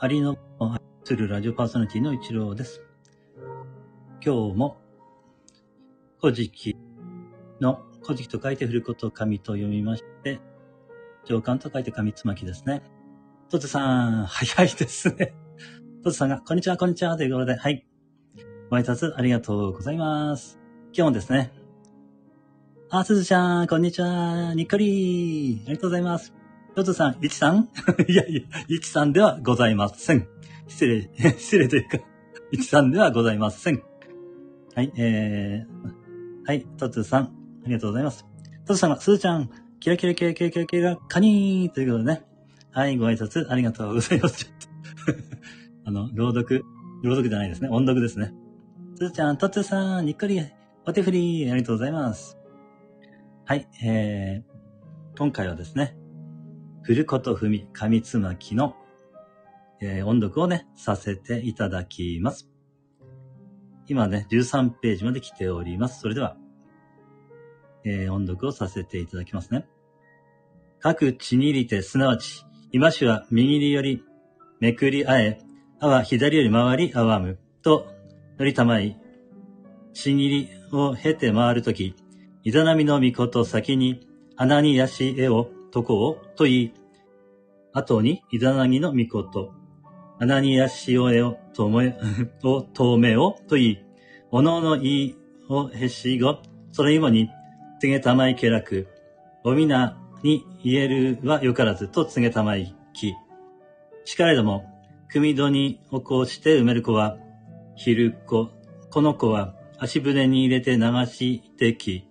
アリの愛するラジオパーソナリティの一郎です。今日も、古事記の、古事記と書いて古こと紙と読みまして、上巻と書いて紙つまきですね。トツさん、早いですね。トツさんが、こんにちは、こんにちは、ということで、はい。ご挨拶ありがとうございます。今日もですね、あ、すずちゃん、こんにちは、にっこりありがとうございます。トツさん、ゆきさん？いやいや、ゆきさんではございません。失礼、失礼というか、ゆきさんではございません。はい、えー、はい、トツさん、ありがとうございます。トツさんが、すずちゃん、キラキラキラキラキラキラ、カニーということでね。はい、ご挨拶ありがとうございます。ちょっと あの、朗読、朗読じゃないですね。音読ですね。すずちゃん、トツさん、にっこり、お手振り、ありがとうございます。はい、えー、今回はですね、古ことふみ、紙つまきの、えー音読をね、させていただきます。今ね、13ページまで来ております。それでは、えー音読をさせていただきますね。各地にりて、すなわち、今しは右により、めくりあえ、あは左より回りあわむ、と、のりたまい、ちぎりを経て回るとき、いざなみのみこと先に、穴にやし絵を、とこを、と言い、後に、いざなぎのみこと、穴にやしおえを、とめ、を、とめを、と言い、おのおのいいをへしご、それいもに、つげたまいけらく、おみなに言えるはよからずとつげたまいき。しかれども、組戸に起こして埋める子は、昼子、この子は足舟に入れて流してき。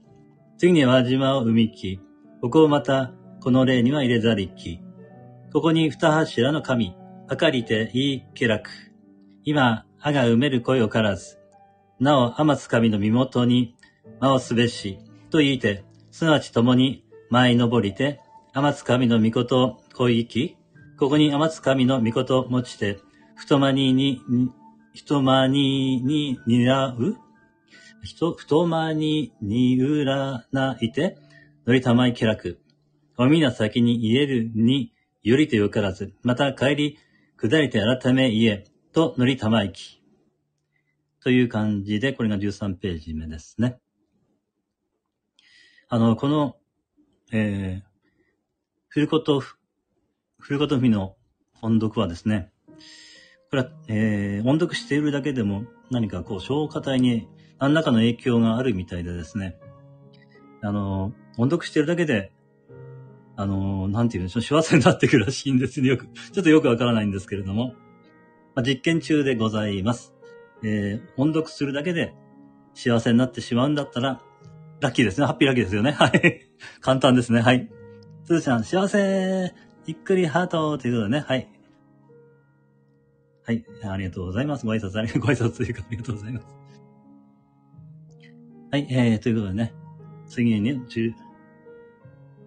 次に輪島を生みき。ここをまた、この例には入れざりき。ここに二柱の神、はかりていい気楽。今、あが埋める声をからず。なお、天津神の身元に、間をすべし、と言いて、すなわち共に舞い登りて、天津神の御事を恋行き、ここに天津神の御事を持ちて、太間にに、に太間にに担う人、太間ににうらないて、乗りたまい気楽。おみな先に言えるに、よりとよからず、また帰り、下りて改め言え、と乗りたまいき。という感じで、これが13ページ目ですね。あの、この、えー、古こと、古ことふみの音読はですね、これは、えー、音読しているだけでも何かこう、消化体に何らかの影響があるみたいでですね、あの、音読しているだけで、あの、なんていうんでしょう、幸せになっていくらしいんですね。よく、ちょっとよくわからないんですけれども、まあ、実験中でございます。えー、音読するだけで幸せになってしまうんだったら、ラッキーですね。ハッピーラッキーですよね。はい。簡単ですね。はい。すずちゃん、幸せゆっくりハートということでね。はい。はい。ありがとうございます。ご挨拶ありがとう、ご挨拶というかありがとうございます。はい。えー、ということでね。次にね、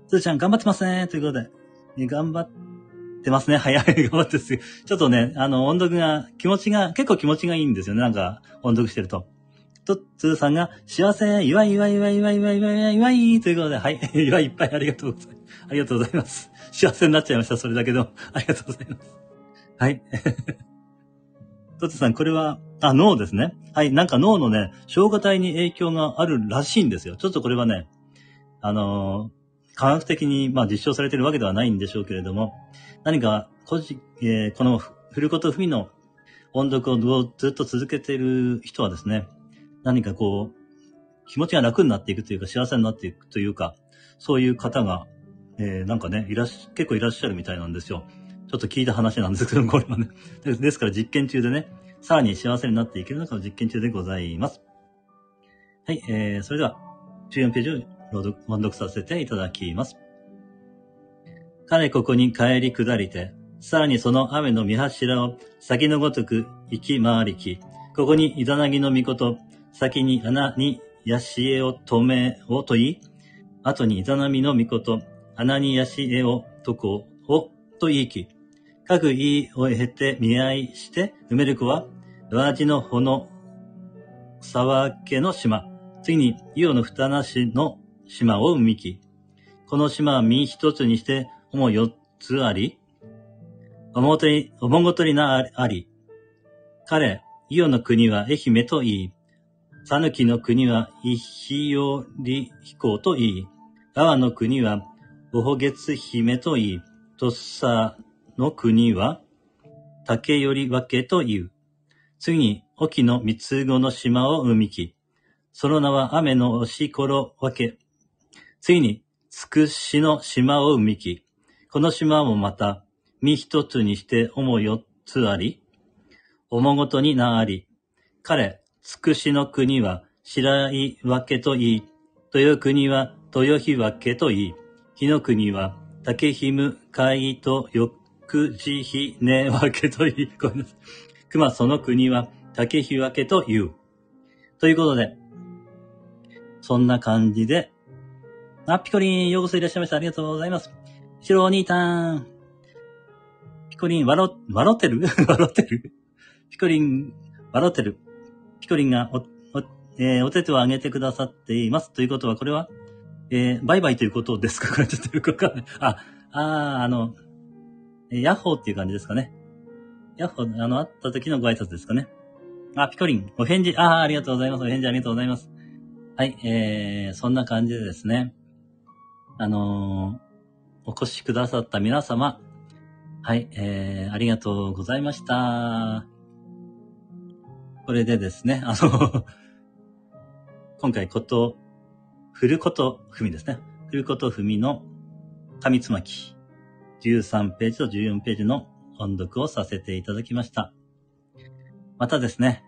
つーちゃん頑張ってますねということで、ね、頑張ってますね。早、い、頑張ってすよ。ちょっとね、あの、音読が、気持ちが、結構気持ちがいいんですよね。なんか、音読してると。と、つーさんが、幸せ、祝い祝い祝い祝い祝い祝い祝いということで、はい、祝いいっぱいありがとうございます。ありがとうございます。幸せになっちゃいました、それだけでも。ありがとうございます。はい。とつさん、これは、あ、脳ですね。はい、なんか脳のね、消化体に影響があるらしいんですよ。ちょっとこれはね、あのー、科学的に、まあ、実証されているわけではないんでしょうけれども、何か、こえーこの、フルコトフミの音読をずっと続けている人はですね、何かこう、気持ちが楽になっていくというか、幸せになっていくというか、そういう方が、えーなんかね、いらっし、結構いらっしゃるみたいなんですよ。ちょっと聞いた話なんですけど、これはね。ですから実験中でね、さらに幸せになっていけるのかの実験中でございます。はい、えー、それでは、14ページを、音読させていただきます。彼ここに帰り下りて、さらにその雨の見柱を先のごとく行き回りき、ここにイザナギの御事、先に穴にヤシエを止めをと言い、後にイザナミの御事、穴にヤシエをとこうをと言いき、各意を経て見合いして、埋める子は、ラジの穂の沢家の島、次にイオの二なしの島を生みき、この島は身一つにして、主四つあり、おもとに、おもごとになあり。彼、イオの国は愛媛と言い、サヌキの国はイヒオリヒコと言い、ガワの国はオホゲツ姫と言い、トッサの国は竹より分けと言う。次に、沖の三つ子の島を生みき、その名は雨の押しころ分け。次に、つくしの島を生みき、この島もまた、身一つにして主四つあり、おもごとになあり、彼、つくしの国は白い分けと言い、豊国は豊日分けと言い、日の国は竹ひむ海と翌時日ね分けと言い、い。熊その国は竹日分けと言う。ということで、そんな感じで、あ、ピコリン、ようこそいらっしゃいました。ありがとうございます。シロお兄さん。ピコリン、笑、笑ってる？笑ってる？ピコリン、笑ってる？ピコリンがお、お、えー、お手手を挙げてくださっています。ということは、これは、えー、バイバイということですか？これちょっとよくわかんない。あ、あー、あの、えヤッホーっていう感じですかね。ヤッホー、あの、会った時のご挨拶ですかね。あ、ピコリン、お返事、あー、ありがとうございます。お返事ありがとうございます。はい、えー、そんな感じでですね。あのー、お越しくださった皆様、はい、えー、ありがとうございました。これでですね、あの 今回こと、振ることふみですね。振ることふみの紙つまき、13ページと14ページの音読をさせていただきました。またですね、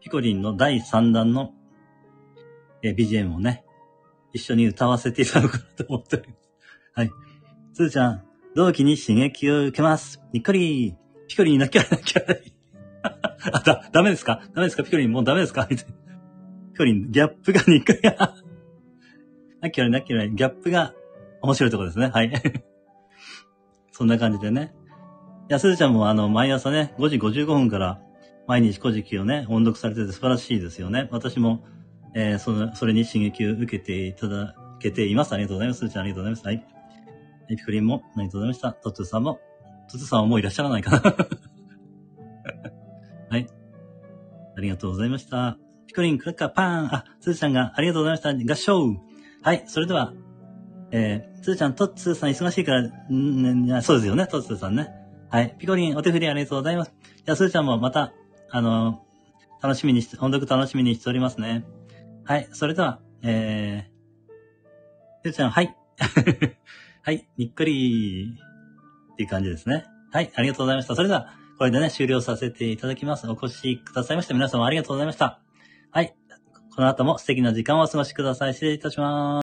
ピコリンの第3弾のえ BGM をね、一緒に歌わせていただこうかなと思っております。はい。すーちゃん、同期に刺激を受けます。にっこりピコリンなきゃなきゃあ、だ、ダメですか？ダメですか？ピコリンもうダメですか？みたいな。ピコリン、ギャップがに っこり。なきゃなきゃギャップが面白いところですね。はい。そんな感じでね。いや、すずちゃんもあの、毎朝ね、5時55分から毎日古事記をね、音読されてて素晴らしいですよね。私もえー、その、それに刺激を受けていただけています。ありがとうございます。すーちゃんありがとうございます。はい。エピクリンもありがとうございました。トッツーさんも、トッツーさんはもういらっしゃらないかな はい。ありがとうございました。ピコリン、クラッカー、パーン。あ、つーちゃんがありがとうございました。合唱。はい。それでは、えー、つーちゃん、トッツーさん忙しいから、んそうですよね、トッツーさんね。はい。ピコリン、お手振りありがとうございます。じゃあ、すーちゃんもまた、あのー、楽しみにして、音読楽しみにしておりますね。はい。それでは、えー、ゆうちゃん、はい。はい。にっくりっていう感じですね。はい。ありがとうございました。それでは、これでね、終了させていただきます。お越しくださいました皆様ありがとうございました。はい。この後も素敵な時間をお過ごしください。失礼いたします。